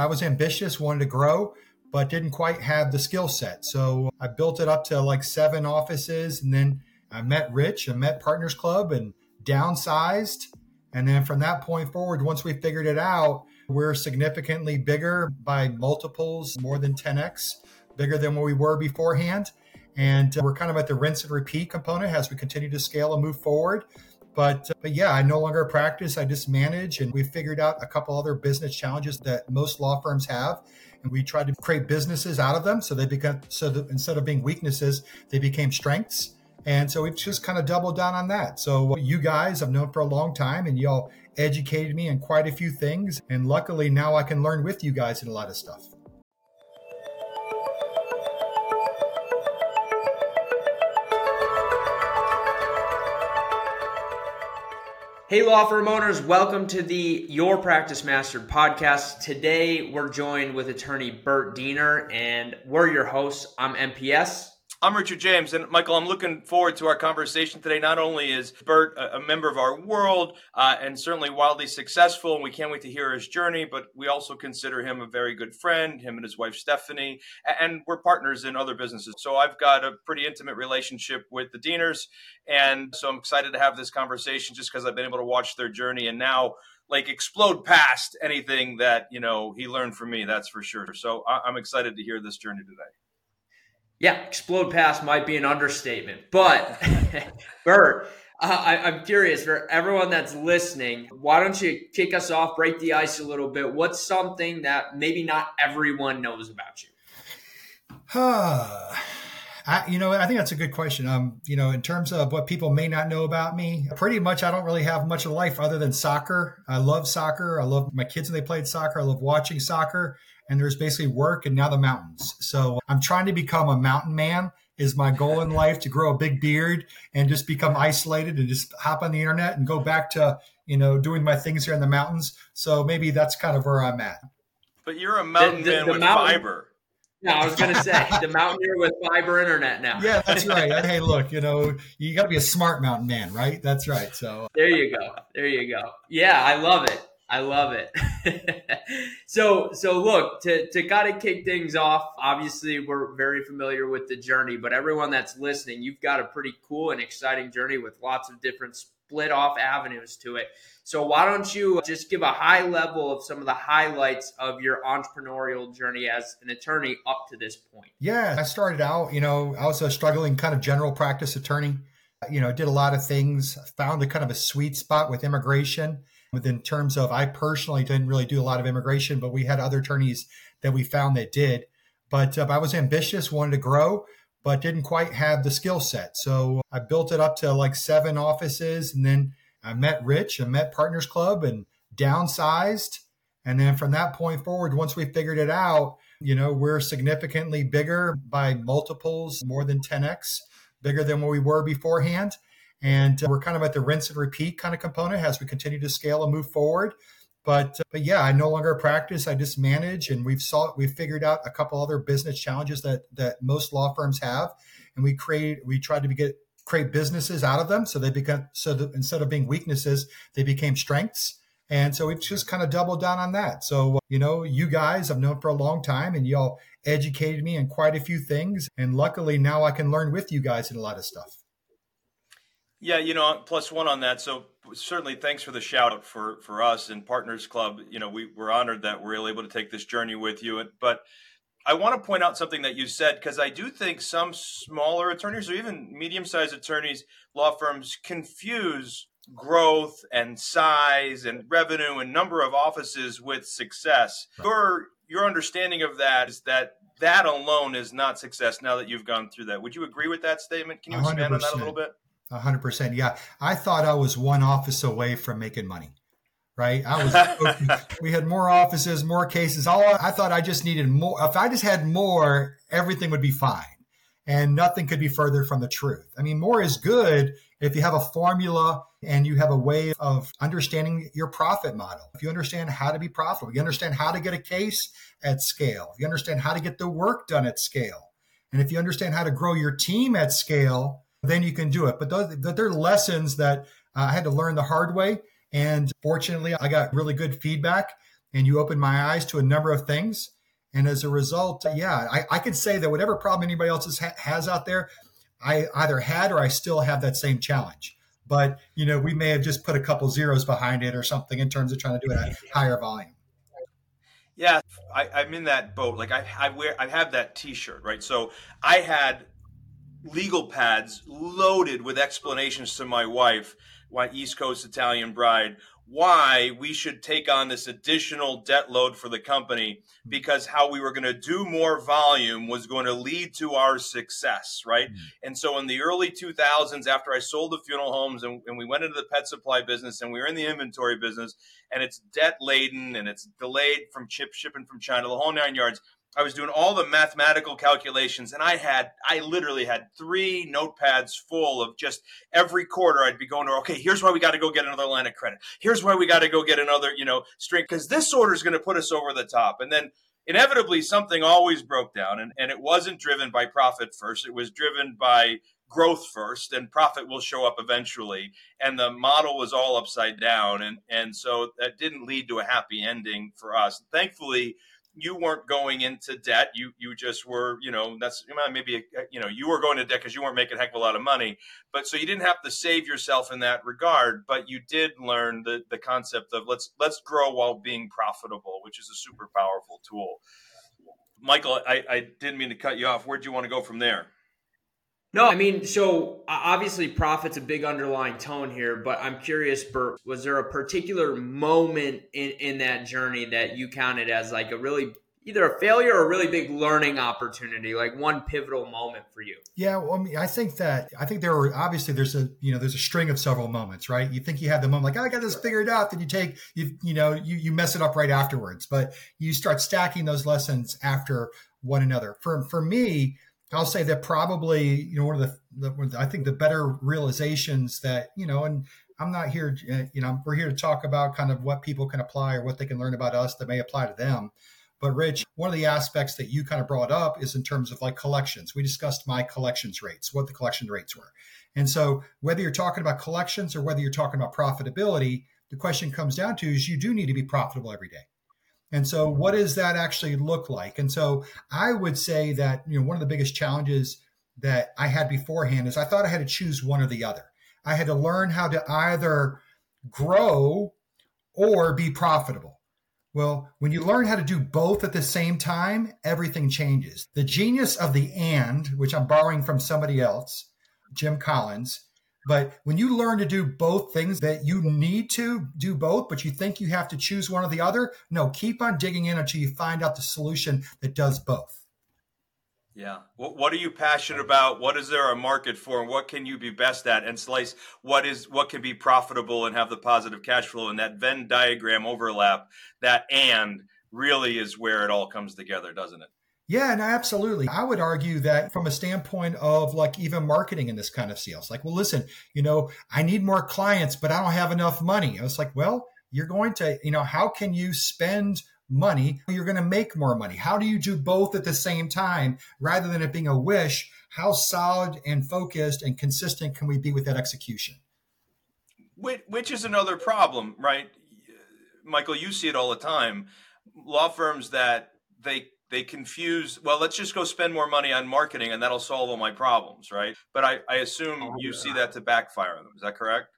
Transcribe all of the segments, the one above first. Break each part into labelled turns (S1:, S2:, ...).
S1: I was ambitious, wanted to grow, but didn't quite have the skill set. So I built it up to like seven offices and then I met Rich and met Partners Club and downsized. And then from that point forward, once we figured it out, we're significantly bigger by multiples, more than 10x, bigger than what we were beforehand. And uh, we're kind of at the rinse and repeat component as we continue to scale and move forward. But, uh, but yeah, I no longer practice. I just manage. And we figured out a couple other business challenges that most law firms have. And we tried to create businesses out of them. So they become, so that instead of being weaknesses, they became strengths. And so we've just kind of doubled down on that. So uh, you guys I've known for a long time and y'all educated me in quite a few things. And luckily now I can learn with you guys in a lot of stuff.
S2: Hey, law firm owners, welcome to the Your Practice Mastered podcast. Today, we're joined with attorney Bert Diener, and we're your hosts. I'm MPS.
S3: I'm Richard James, and Michael, I'm looking forward to our conversation today. Not only is Bert a, a member of our world uh, and certainly wildly successful, and we can't wait to hear his journey, but we also consider him a very good friend, him and his wife Stephanie, and we're partners in other businesses. So I've got a pretty intimate relationship with the Dieners, and so I'm excited to have this conversation just because I've been able to watch their journey and now like explode past anything that you know he learned from me. That's for sure. So I'm excited to hear this journey today.
S2: Yeah, explode past might be an understatement. But, Bert, uh, I, I'm curious for everyone that's listening, why don't you kick us off, break the ice a little bit? What's something that maybe not everyone knows about you?
S1: I, you know, I think that's a good question. Um, you know, in terms of what people may not know about me, pretty much I don't really have much of life other than soccer. I love soccer. I love my kids when they played soccer. I love watching soccer and there's basically work and now the mountains. So I'm trying to become a mountain man is my goal in life to grow a big beard and just become isolated and just hop on the internet and go back to, you know, doing my things here in the mountains. So maybe that's kind of where I'm at.
S3: But you're a mountain the, the, man the with mountain, fiber.
S2: No, I was going to say the mountaineer with fiber internet now.
S1: Yeah, that's right. hey, look, you know, you got to be a smart mountain man, right? That's right. So
S2: there you go. There you go. Yeah, I love it. I love it. so so look to to kind of kick things off. Obviously, we're very familiar with the journey, but everyone that's listening, you've got a pretty cool and exciting journey with lots of different split off avenues to it. So why don't you just give a high level of some of the highlights of your entrepreneurial journey as an attorney up to this point?
S1: Yeah, I started out, you know, I was a struggling kind of general practice attorney. You know, did a lot of things, found a kind of a sweet spot with immigration in terms of I personally didn't really do a lot of immigration, but we had other attorneys that we found that did. But uh, I was ambitious, wanted to grow, but didn't quite have the skill set. So I built it up to like seven offices, and then I met Rich and met Partners Club and downsized. And then from that point forward, once we figured it out, you know, we're significantly bigger by multiples, more than 10x, bigger than what we were beforehand. And we're kind of at the rinse and repeat kind of component as we continue to scale and move forward. But, uh, but yeah, I no longer practice. I just manage, and we've saw we've figured out a couple other business challenges that that most law firms have, and we create we tried to get create businesses out of them so they become so that instead of being weaknesses, they became strengths. And so we've just kind of doubled down on that. So, you know, you guys I've known for a long time and y'all educated me in quite a few things. And luckily now I can learn with you guys in a lot of stuff.
S3: Yeah, you know, plus one on that. So certainly thanks for the shout out for for us and Partners Club. You know, we we're honored that we're able to take this journey with you. But I want to point out something that you said because I do think some smaller attorneys or even medium sized attorneys, law firms confuse growth and size and revenue and number of offices with success. Your your understanding of that is that that alone is not success now that you've gone through that. Would you agree with that statement? Can you expand 100%. on that a little bit?
S1: Hundred percent. Yeah. I thought I was one office away from making money. Right. I was, we had more offices, more cases. All I thought I just needed more. If I just had more, everything would be fine. And nothing could be further from the truth. I mean, more is good if you have a formula and you have a way of understanding your profit model. If you understand how to be profitable, you understand how to get a case at scale, you understand how to get the work done at scale, and if you understand how to grow your team at scale, then you can do it. But those, they're lessons that uh, I had to learn the hard way. And fortunately, I got really good feedback. and you opened my eyes to a number of things. And as a result, yeah, I, I could say that whatever problem anybody else ha- has out there, I either had or I still have that same challenge. But you know, we may have just put a couple zeros behind it or something in terms of trying to do it at higher volume.
S3: Yeah, I, am in that boat. Like I, I wear, I have that T-shirt, right? So I had legal pads loaded with explanations to my wife, why East Coast Italian Bride, why we should take on this additional debt load for the company because how we were going to do more volume was going to lead to our success, right? Mm-hmm. And so in the early 2000s, after I sold the funeral homes and, and, we went into the pet supply business and we were in the inventory business and it's debt laden and it's delayed from chip shipping from China, the whole nine yards. I was doing all the mathematical calculations and I had I literally had three notepads full of just every quarter I'd be going to okay here's why we got to go get another line of credit. Here's why we got to go get another you know string because this order is going to put us over the top. And then inevitably something always broke down and, and it wasn't driven by profit first it was driven by growth first and profit will show up eventually and the model was all upside down and and so that didn't lead to a happy ending for us. Thankfully you weren't going into debt. You you just were, you know, that's maybe uh, you know you were going to debt because you weren't making a heck of a lot of money. But so you didn't have to save yourself in that regard. But you did learn the the concept of let's let's grow while being profitable, which is a super powerful tool. Michael, I, I didn't mean to cut you off. Where do you want to go from there?
S2: No, I mean, so obviously profit's a big underlying tone here, but I'm curious, Bert, was there a particular moment in, in that journey that you counted as like a really either a failure or a really big learning opportunity, like one pivotal moment for you?
S1: Yeah, well, I mean, I think that I think there were obviously there's a you know there's a string of several moments, right? You think you have the moment like oh, I got this figured out, then you take you you know you you mess it up right afterwards, but you start stacking those lessons after one another. For for me, I'll say that probably you know one of the, the I think the better realizations that you know, and I'm not here, uh, you know, we're here to talk about kind of what people can apply or what they can learn about us that may apply to them. But Rich, one of the aspects that you kind of brought up is in terms of like collections. We discussed my collections rates, what the collection rates were. And so whether you're talking about collections or whether you're talking about profitability, the question comes down to is you do need to be profitable every day. And so, what does that actually look like? And so, I would say that you know one of the biggest challenges that I had beforehand is I thought I had to choose one or the other. I had to learn how to either grow or be profitable. Well, when you learn how to do both at the same time, everything changes. The genius of the and, which I'm borrowing from somebody else, Jim Collins, but when you learn to do both things that you need to do both, but you think you have to choose one or the other, no, keep on digging in until you find out the solution that does both.
S3: Yeah. What, what are you passionate about? What is there a market for? And what can you be best at? And slice what is what can be profitable and have the positive cash flow and that Venn diagram overlap, that and really is where it all comes together, doesn't it?
S1: Yeah, and absolutely. I would argue that from a standpoint of like even marketing in this kind of sales, like, well, listen, you know, I need more clients, but I don't have enough money. I was like, well, you're going to, you know, how can you spend money? You're going to make more money. How do you do both at the same time rather than it being a wish? How solid and focused and consistent can we be with that execution?
S3: Which, which is another problem, right? Michael, you see it all the time. Law firms that they they confuse well let's just go spend more money on marketing and that'll solve all my problems right? But i, I assume oh, you see that to backfire them. Is that correct?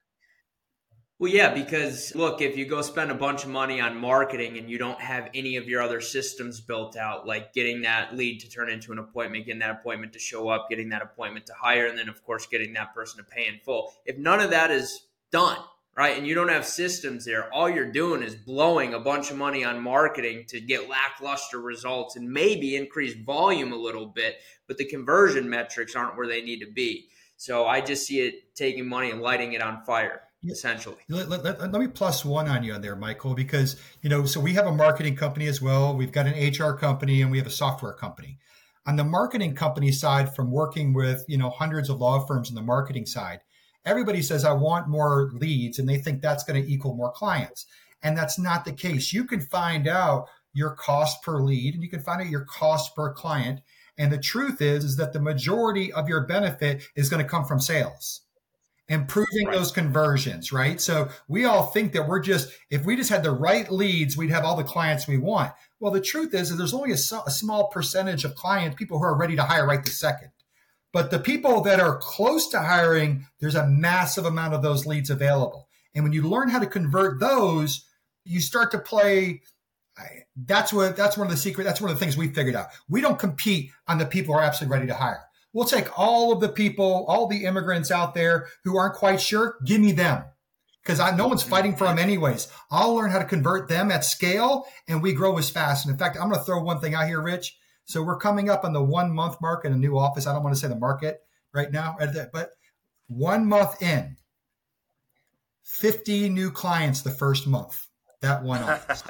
S2: Well yeah because look if you go spend a bunch of money on marketing and you don't have any of your other systems built out like getting that lead to turn into an appointment getting that appointment to show up getting that appointment to hire and then of course getting that person to pay in full if none of that is done right? And you don't have systems there. All you're doing is blowing a bunch of money on marketing to get lackluster results and maybe increase volume a little bit, but the conversion metrics aren't where they need to be. So I just see it taking money and lighting it on fire. Essentially,
S1: let, let, let, let me plus one on you on there, Michael, because you know, so we have a marketing company as well. We've got an HR company and we have a software company. On the marketing company side, from working with you know hundreds of law firms on the marketing side, everybody says, I want more leads, and they think that's going to equal more clients. And that's not the case. You can find out your cost per lead and you can find out your cost per client. And the truth is, is that the majority of your benefit is going to come from sales. improving right. those conversions, right? So we all think that we're just, if we just had the right leads, we'd have all the clients we want. Well, the truth is that there's only a, a small percentage of clients, people who are ready to hire right this second. But the people that are close to hiring, there's a massive amount of those leads available. And when you learn how to convert those, you start to play. That's what that's one of the secret. That's one of the things we figured out. We don't compete on the people who are absolutely ready to hire. We'll take all of the people, all the immigrants out there who aren't quite sure. Give me them because no one's fighting for them anyways. I'll learn how to convert them at scale, and we grow as fast. And in fact, I'm going to throw one thing out here, Rich. So we're coming up on the one month mark in a new office. I don't want to say the market right now, but one month in, 50 new clients the first month. That one office.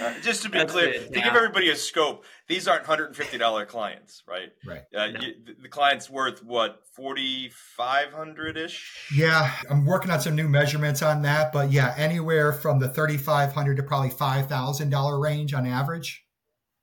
S3: Uh, just to be That's clear, it, to give everybody a scope, these aren't hundred fifty dollar clients, right?
S1: Right.
S3: Uh, no. you, the client's worth what forty five hundred ish.
S1: Yeah, I'm working on some new measurements on that, but yeah, anywhere from the thirty five hundred to probably five thousand dollar range on average.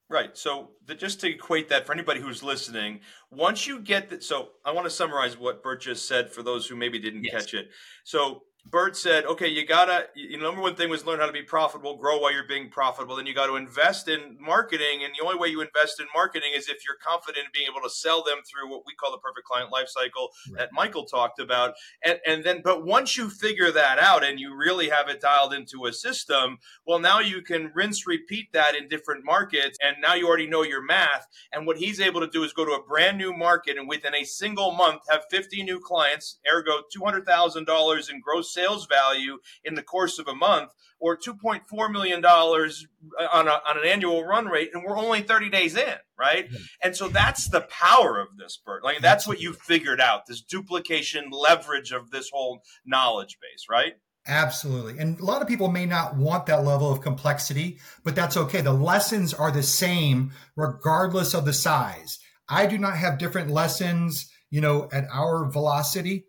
S3: Right. So the, just to equate that for anybody who's listening, once you get that, so I want to summarize what Bert just said for those who maybe didn't yes. catch it. So Bert said, okay, you gotta, you know, number one thing was learn how to be profitable, grow while you're being profitable. Then you got to invest in marketing. And the only way you invest in marketing is if you're confident in being able to sell them through what we call the perfect client life cycle right. that Michael talked about. And, and then, but once you figure that out and you really have it dialed into a system, well, now you can rinse, repeat that in different markets. And now you already know your math. And what he's able to do is go to a brand new market and within a single month have 50 new clients, ergo $200,000 in gross sales value in the course of a month or $2.4 million uh, on, a, on an annual run rate and we're only 30 days in right and so that's the power of this bert like that's what you figured out this duplication leverage of this whole knowledge base right
S1: Absolutely. And a lot of people may not want that level of complexity, but that's okay. The lessons are the same regardless of the size. I do not have different lessons, you know, at our velocity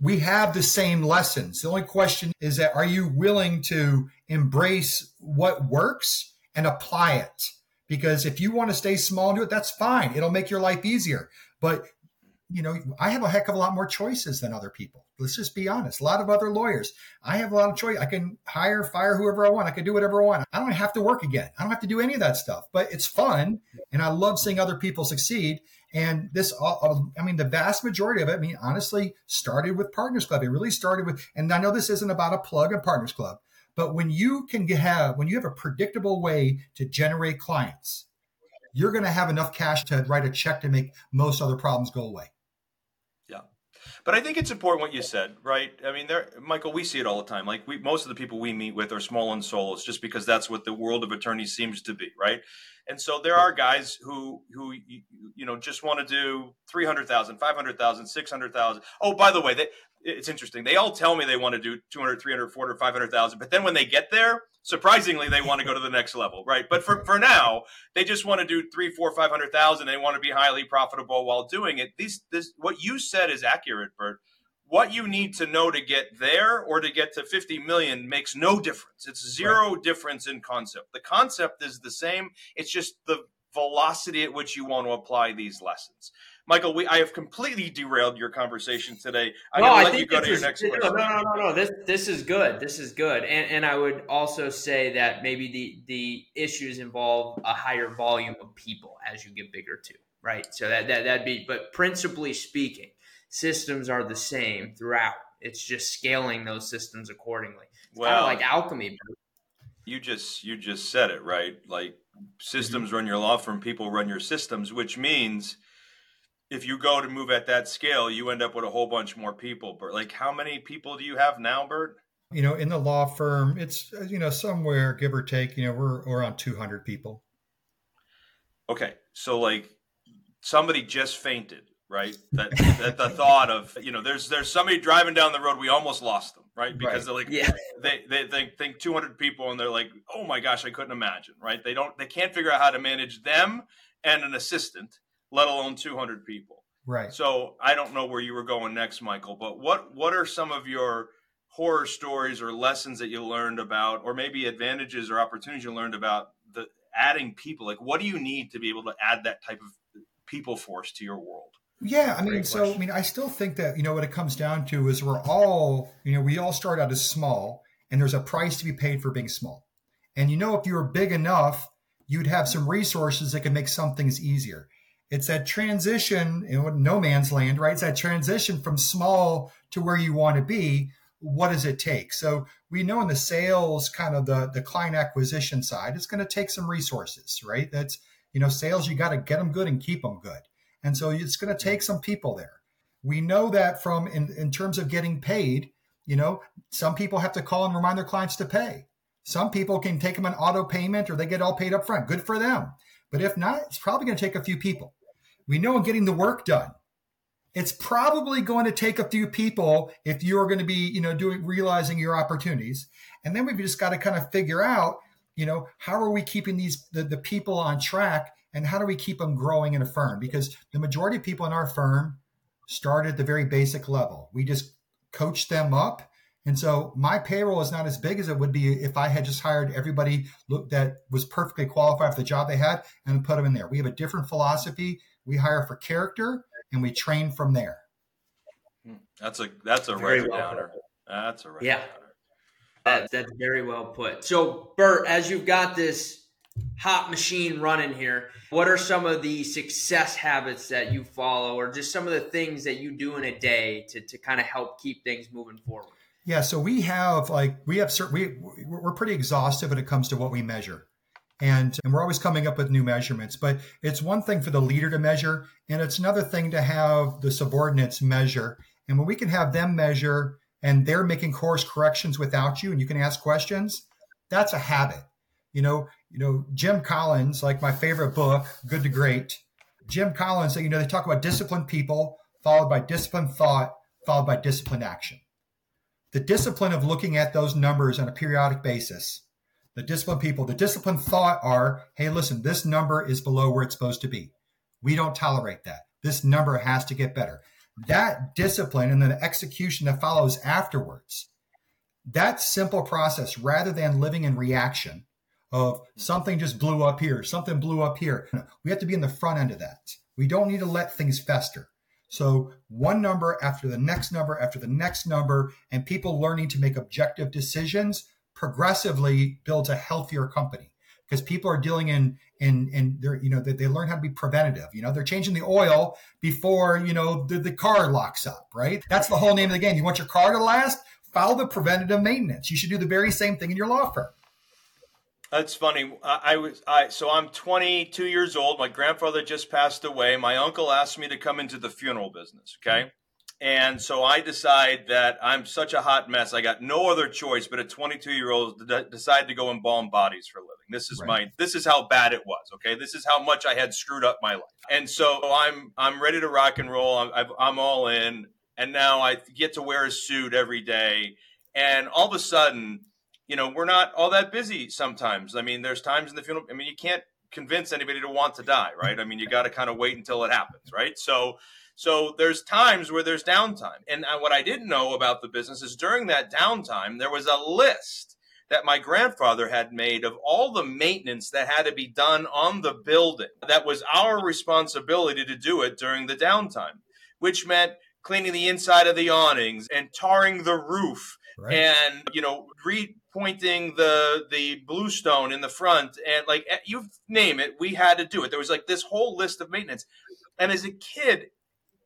S1: we have the same lessons. The only question is that are you willing to embrace what works and apply it? Because if you want to stay small and do it, that's fine. It'll make your life easier. But you know, I have a heck of a lot more choices than other people. Let's just be honest. A lot of other lawyers, I have a lot of choice. I can hire, fire whoever I want. I can do whatever I want. I don't have to work again. I don't have to do any of that stuff, but it's fun. And I love seeing other people succeed. And this, I mean, the vast majority of it, I mean, honestly, started with Partners Club. It really started with, and I know this isn't about a plug in Partners Club, but when you can have, when you have a predictable way to generate clients, you're going to have enough cash to write a check to make most other problems go away.
S3: But I think it's important what you said, right? I mean, there, Michael, we see it all the time. Like we, most of the people we meet with are small and solos, just because that's what the world of attorneys seems to be, right? And so there are guys who who you know just want to do 300,000, 500,000, 600,000. Oh, by the way, they, it's interesting. They all tell me they want to do 200, 300, 400, 500,000, but then when they get there, surprisingly they want to go to the next level, right? But for for now, they just want to do 3, 4, 500,000. They want to be highly profitable while doing it. These this what you said is accurate, Bert what you need to know to get there or to get to 50 million makes no difference. It's zero right. difference in concept. The concept is the same. It's just the velocity at which you want to apply these lessons. Michael, we I have completely derailed your conversation today.
S2: I'm no, I think this is, no, no, no, no, no. This this is good. This is good. And and I would also say that maybe the the issues involve a higher volume of people as you get bigger too. Right. So that, that that'd be but principally speaking, systems are the same throughout. It's just scaling those systems accordingly. It's well, kind of like alchemy.
S3: You just you just said it right. Like systems mm-hmm. run your law firm, people run your systems, which means if you go to move at that scale, you end up with a whole bunch more people. But like, how many people do you have now, Bert?
S1: You know, in the law firm, it's you know somewhere give or take. You know, we're we're two hundred people.
S3: Okay, so like somebody just fainted right? That, that the thought of you know, there's there's somebody driving down the road, we almost lost them, right? Because right. they're like, yeah, they, they they think 200 people, and they're like, oh my gosh, I couldn't imagine, right? They don't, they can't figure out how to manage them and an assistant, let alone 200 people.
S1: Right.
S3: So I don't know where you were going next, Michael, but what what are some of your horror stories or lessons that you learned about, or maybe advantages or opportunities you learned about the adding people? Like, what do you need to be able to add that type of people force to your world?
S1: Yeah, I mean, so I mean, I still think that you know what it comes down to is we're all you know we all start out as small, and there's a price to be paid for being small. And you know, if you were big enough, you'd have some resources that can make some things easier. It's that transition in no man's land, right? It's that transition from small to where you want to be. What does it take? So we know in the sales, kind of the the client acquisition side, it's going to take some resources, right? That's you know, sales, you got to get them good and keep them good. And so it's going to take some people there. We know that from in, in terms of getting paid, you know, some people have to call and remind their clients to pay. Some people can take them an auto payment or they get all paid up front. Good for them. But if not, it's probably going to take a few people. We know in getting the work done, it's probably going to take a few people if you're going to be, you know, doing realizing your opportunities. And then we've just got to kind of figure out, you know, how are we keeping these the, the people on track and how do we keep them growing in a firm? Because the majority of people in our firm start at the very basic level. We just coach them up. And so my payroll is not as big as it would be if I had just hired everybody that was perfectly qualified for the job they had and put them in there. We have a different philosophy. We hire for character and we train from there.
S3: Hmm. That's a that's a very well downer. That's a
S2: yeah. That, that's very well put. So Bert, as you've got this hot machine running here. What are some of the success habits that you follow, or just some of the things that you do in a day to, to kind of help keep things moving forward?
S1: Yeah, so we have like we have certain we we're pretty exhaustive when it comes to what we measure. And, and we're always coming up with new measurements, but it's one thing for the leader to measure, and it's another thing to have the subordinates measure. And when we can have them measure and they're making course corrections without you and you can ask questions, that's a habit. You know, you know, Jim Collins, like my favorite book, Good to Great. Jim Collins, you know, they talk about disciplined people, followed by disciplined thought, followed by disciplined action. The discipline of looking at those numbers on a periodic basis, the disciplined people, the disciplined thought are, hey, listen, this number is below where it's supposed to be. We don't tolerate that. This number has to get better. That discipline and then the execution that follows afterwards, that simple process, rather than living in reaction, of something just blew up here, something blew up here. We have to be in the front end of that. We don't need to let things fester. So, one number after the next number after the next number, and people learning to make objective decisions progressively builds a healthier company. Because people are dealing in in in their you know they, they learn how to be preventative you know they're changing the oil before you know the, the car locks up right? That's the whole name of the game. You want your car to last? Follow the preventative maintenance. You should do the very same thing in your law firm
S3: that's funny. I, I, was I so I'm 22 years old. My grandfather just passed away. My uncle asked me to come into the funeral business. Okay. And so I decide that I'm such a hot mess. I got no other choice but a 22 year old to decide to go embalm bodies for a living. This is right. my this is how bad it was. Okay, this is how much I had screwed up my life. And so I'm I'm ready to rock and roll. I'm I'm all in. And now I get to wear a suit every day. And all of a sudden, you know, we're not all that busy sometimes. I mean, there's times in the funeral. I mean, you can't convince anybody to want to die, right? I mean, you got to kind of wait until it happens, right? So, so there's times where there's downtime. And what I didn't know about the business is during that downtime, there was a list that my grandfather had made of all the maintenance that had to be done on the building. That was our responsibility to do it during the downtime, which meant cleaning the inside of the awnings and tarring the roof right. and you know repointing the the bluestone in the front and like eh, you name it we had to do it. There was like this whole list of maintenance. And as a kid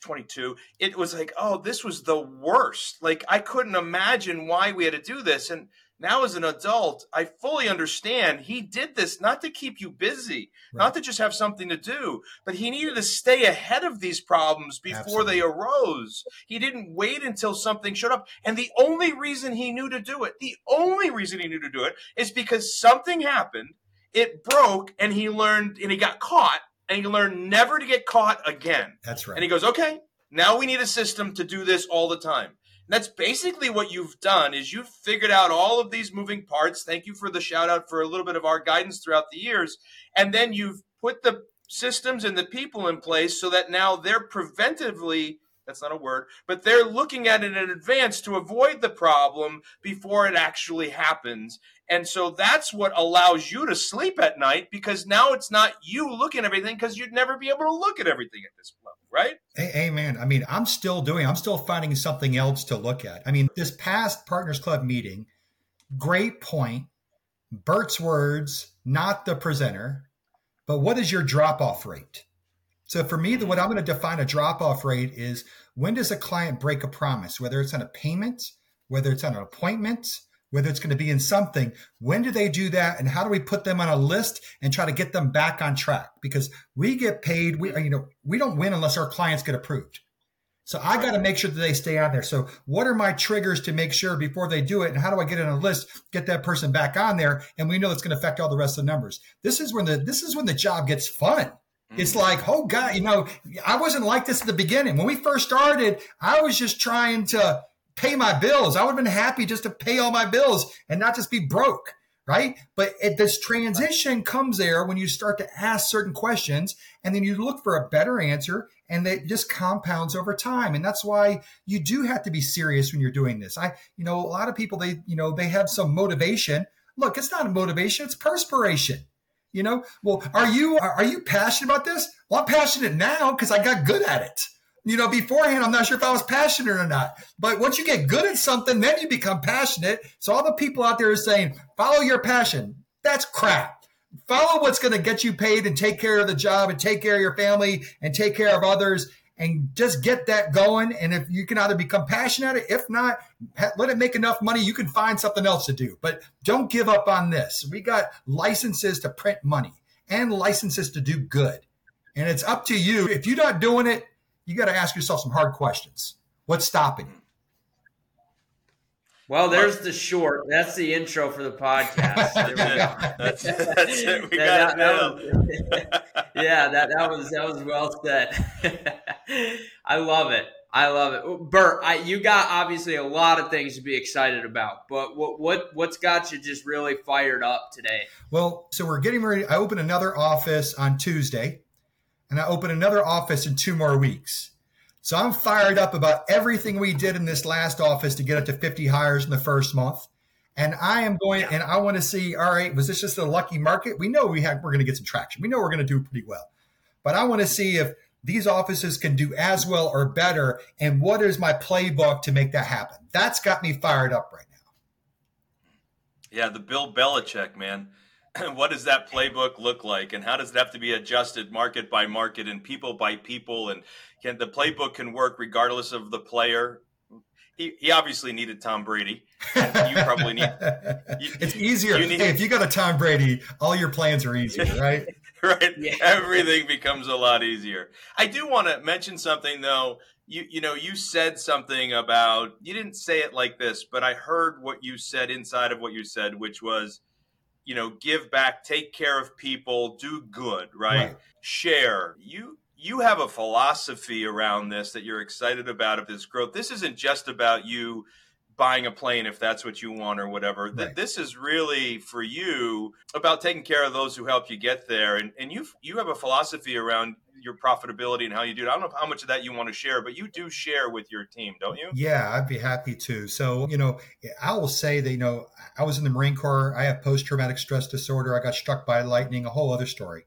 S3: 22 it was like oh this was the worst. Like i couldn't imagine why we had to do this. And now as an adult, I fully understand he did this not to keep you busy, right. not to just have something to do, but he needed to stay ahead of these problems before Absolutely. they arose. He didn't wait until something showed up. And the only reason he knew to do it, the only reason he knew to do it is because something happened, it broke, and he learned and he got caught, and he learned never to get caught again.
S1: That's right.
S3: And he goes, okay, now we need a system to do this all the time that's basically what you've done is you've figured out all of these moving parts. Thank you for the shout out for a little bit of our guidance throughout the years. And then you've put the systems and the people in place so that now they're preventively that's not a word, but they're looking at it in advance to avoid the problem before it actually happens. And so that's what allows you to sleep at night because now it's not you looking at everything because you'd never be able to look at everything at this level. Right?
S1: Amen. I mean, I'm still doing, I'm still finding something else to look at. I mean, this past Partners Club meeting, great point. Bert's words, not the presenter, but what is your drop off rate? So for me, the, what I'm going to define a drop off rate is when does a client break a promise, whether it's on a payment, whether it's on an appointment, whether it's going to be in something. When do they do that? And how do we put them on a list and try to get them back on track? Because we get paid, we, you know, we don't win unless our clients get approved. So I got to make sure that they stay on there. So what are my triggers to make sure before they do it? And how do I get on a list, get that person back on there? And we know it's going to affect all the rest of the numbers. This is when the, this is when the job gets fun. It's mm. like, oh God, you know, I wasn't like this at the beginning. When we first started, I was just trying to, pay my bills. I would have been happy just to pay all my bills and not just be broke, right? But it, this transition comes there when you start to ask certain questions and then you look for a better answer and it just compounds over time. And that's why you do have to be serious when you're doing this. I, you know, a lot of people, they, you know, they have some motivation. Look, it's not a motivation, it's perspiration. You know, well, are you are you passionate about this? Well, I'm passionate now because I got good at it you know, beforehand, I'm not sure if I was passionate or not. But once you get good at something, then you become passionate. So all the people out there are saying, follow your passion. That's crap. Follow what's going to get you paid and take care of the job and take care of your family and take care of others and just get that going. And if you can either become passionate at it, if not, let it make enough money, you can find something else to do. But don't give up on this. We got licenses to print money and licenses to do good. And it's up to you. If you're not doing it, you got to ask yourself some hard questions. What's stopping you?
S2: Well, there's the short. That's the intro for the podcast. There we go.
S3: that's, that's it. We got that,
S2: it yeah, that, that was that was well said. I love it. I love it, Bert. I, you got obviously a lot of things to be excited about, but what what what's got you just really fired up today?
S1: Well, so we're getting ready. I open another office on Tuesday and I open another office in two more weeks. So I'm fired up about everything we did in this last office to get up to 50 hires in the first month. And I am going and I want to see, all right, was this just a lucky market? We know we have we're going to get some traction. We know we're going to do pretty well. But I want to see if these offices can do as well or better and what is my playbook to make that happen. That's got me fired up right now.
S3: Yeah, the Bill Belichick, man. what does that playbook look like and how does it have to be adjusted market by market and people by people and can the playbook can work regardless of the player he, he obviously needed Tom Brady. You probably need.
S1: You, it's easier. You need, hey, if you got a Tom Brady, all your plans are easier, right?
S3: right. Yeah. Everything becomes a lot easier. I do want to mention something though. You you know you said something about you didn't say it like this, but I heard what you said inside of what you said, which was you know, give back, take care of people, do good, right? right? Share. You you have a philosophy around this that you're excited about of this growth. This isn't just about you buying a plane if that's what you want or whatever. Right. This is really for you about taking care of those who help you get there. And and you you have a philosophy around your profitability and how you do it. I don't know how much of that you want to share, but you do share with your team, don't you?
S1: Yeah, I'd be happy to. So, you know, I will say that, you know, I was in the Marine Corps. I have post traumatic stress disorder. I got struck by lightning, a whole other story.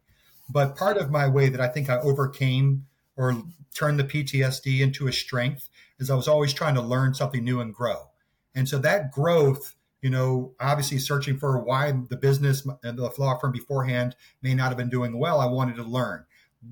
S1: But part of my way that I think I overcame or turned the PTSD into a strength is I was always trying to learn something new and grow. And so that growth, you know, obviously searching for why the business and the law firm beforehand may not have been doing well, I wanted to learn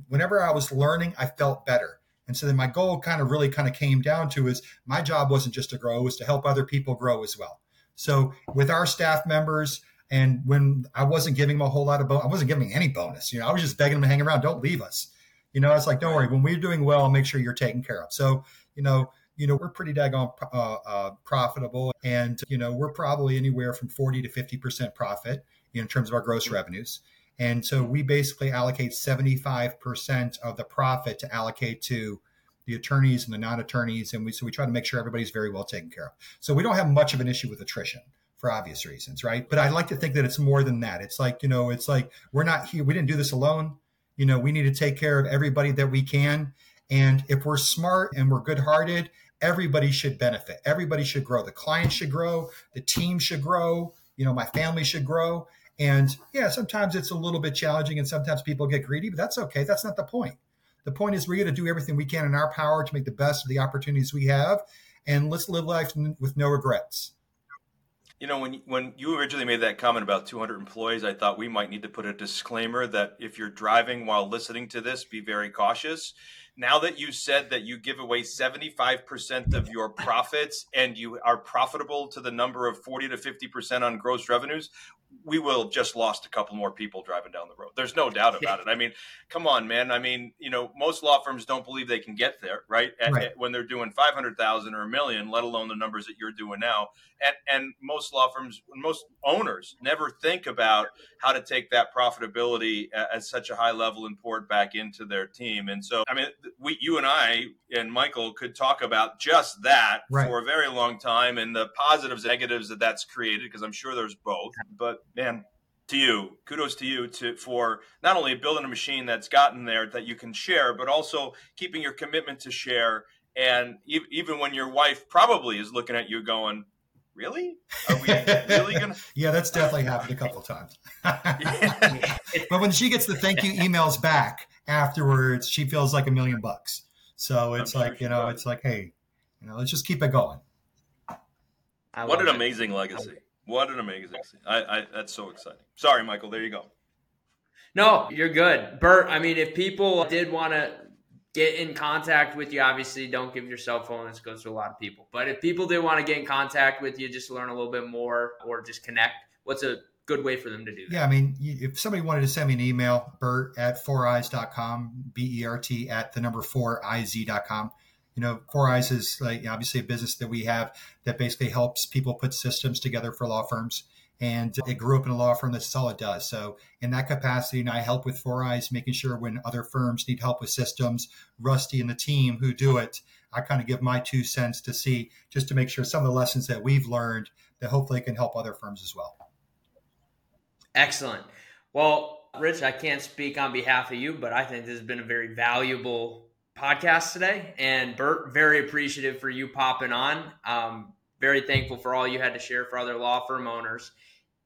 S1: whenever I was learning, I felt better. And so then my goal kind of really kind of came down to is my job wasn't just to grow, it was to help other people grow as well. So with our staff members, and when I wasn't giving them a whole lot of bonus, I wasn't giving any bonus. You know, I was just begging them to hang around. Don't leave us. You know, it's like, don't worry. When we're doing well, I'll make sure you're taken care of. So, you know, you know, we're pretty daggone uh, uh, profitable, and you know, we're probably anywhere from forty to fifty percent profit in terms of our gross revenues. And so we basically allocate 75% of the profit to allocate to the attorneys and the non-attorneys. And we, so we try to make sure everybody's very well taken care of. So we don't have much of an issue with attrition for obvious reasons, right? But I like to think that it's more than that. It's like, you know, it's like we're not here, we didn't do this alone. You know, we need to take care of everybody that we can. And if we're smart and we're good hearted, everybody should benefit. Everybody should grow. The client should grow. The team should grow. You know, my family should grow. And yeah, sometimes it's a little bit challenging and sometimes people get greedy, but that's okay. That's not the point. The point is, we're going to do everything we can in our power to make the best of the opportunities we have, and let's live life with no regrets.
S3: You know, when when you originally made that comment about 200 employees, I thought we might need to put a disclaimer that if you're driving while listening to this, be very cautious. Now that you said that you give away 75% of your profits and you are profitable to the number of 40 to 50% on gross revenues, we will just lost a couple more people driving down the road. There's no doubt about it. I mean, come on, man. I mean, you know, most law firms don't believe they can get there, right? At, right. When they're doing 500,000 or a million, let alone the numbers that you're doing now. And, and most law firms, most owners never think about how to take that profitability at, at such a high level and pour it back into their team. And so, I mean, we, you and I and Michael could talk about just that right. for a very long time and the positives, negatives that that's created, because I'm sure there's both. But man, to you, kudos to you to for not only building a machine that's gotten there that you can share, but also keeping your commitment to share. And even when your wife probably is looking at you going, really? Are we really gonna?
S1: yeah, that's definitely happened a couple of times. but when she gets the thank you emails back afterwards, she feels like a million bucks. So it's I'm like sure you know, does. it's like, hey, you know, let's just keep it going.
S3: What an it. amazing legacy! What an amazing! I, I that's so exciting. Sorry, Michael. There you go.
S2: No, you're good, Bert. I mean, if people did want to get in contact with you, obviously don't give your cell phone. This goes to a lot of people. But if people did want to get in contact with you, just learn a little bit more or just connect, what's a good way for them to do that?
S1: Yeah, I mean, if somebody wanted to send me an email, Bert at four foureyes.com, B E R T at the number four iz.com. You know, Four Eyes is like obviously a business that we have that basically helps people put systems together for law firms. And it grew up in a law firm. That's all it does. So in that capacity, and I help with Four Eyes, making sure when other firms need help with systems, Rusty and the team who do it, I kind of give my two cents to see just to make sure some of the lessons that we've learned that hopefully can help other firms as well.
S2: Excellent. Well, Rich, I can't speak on behalf of you, but I think this has been a very valuable podcast today. And Bert, very appreciative for you popping on. Um, very thankful for all you had to share for other law firm owners.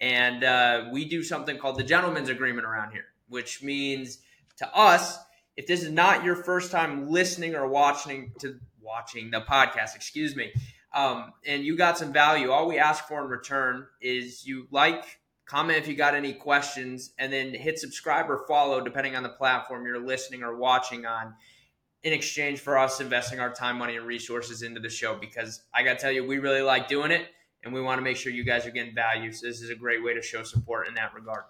S2: And uh, we do something called the gentleman's agreement around here, which means to us, if this is not your first time listening or watching to watching the podcast, excuse me, um, and you got some value, all we ask for in return is you like, comment if you got any questions, and then hit subscribe or follow depending on the platform you're listening or watching on in exchange for us investing our time, money, and resources into the show because I got to tell you, we really like doing it and we want to make sure you guys are getting value. So, this is a great way to show support in that regard.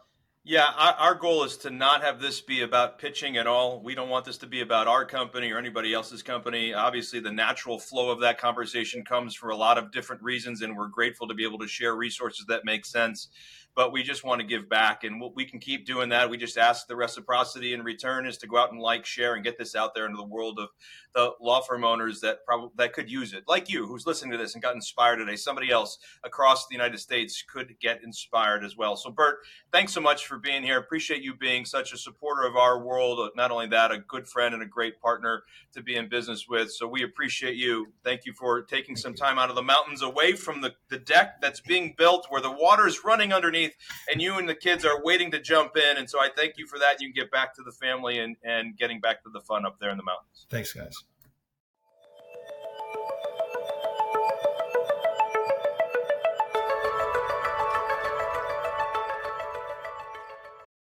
S3: Yeah, our, our, goal is to not have this be about pitching at all. We don't want this to be about our company or anybody else's company. Obviously, the natural flow of that conversation comes for a lot of different reasons, and we're grateful to be able to share resources that make sense but we just want to give back and we can keep doing that. We just ask the reciprocity in return is to go out and like, share, and get this out there into the world of the law firm owners that probably that could use it, like you, who's listening to this and got inspired today. Somebody else across the United States could get inspired as well. So, Bert, thanks so much for being here. Appreciate you being such a supporter of our world. Uh, not only that, a good friend and a great partner to be in business with. So, we appreciate you. Thank you for taking some time out of the mountains away from the, the deck that's being built where the water is running underneath underneath, and you and the kids are waiting to jump in. And so I thank you for that. You can get back to the family and, and getting back to the fun up there in the mountains.
S1: Thanks, guys.